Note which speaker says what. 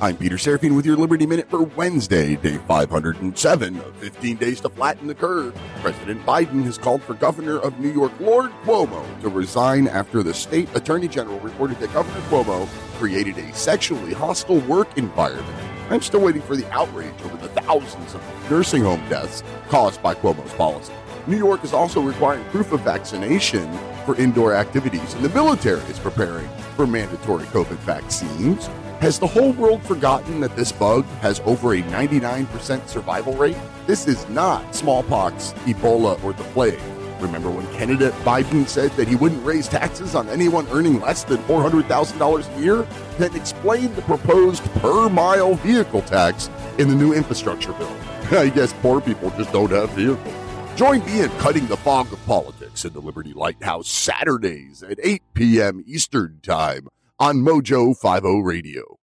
Speaker 1: I'm Peter Serafine with your Liberty Minute for Wednesday, day 507 of 15 days to flatten the curve. President Biden has called for Governor of New York, Lord Cuomo, to resign after the state attorney general reported that Governor Cuomo created a sexually hostile work environment. I'm still waiting for the outrage over the thousands of nursing home deaths caused by Cuomo's policy. New York is also requiring proof of vaccination for indoor activities, and the military is preparing for mandatory COVID vaccines. Has the whole world forgotten that this bug has over a 99% survival rate? This is not smallpox, Ebola, or the plague. Remember when candidate Biden said that he wouldn't raise taxes on anyone earning less than $400,000 a year? Then explain the proposed per mile vehicle tax in the new infrastructure bill. I guess poor people just don't have vehicles. Join me in cutting the fog of politics in the Liberty Lighthouse Saturdays at 8 p.m. Eastern Time on Mojo 50 Radio.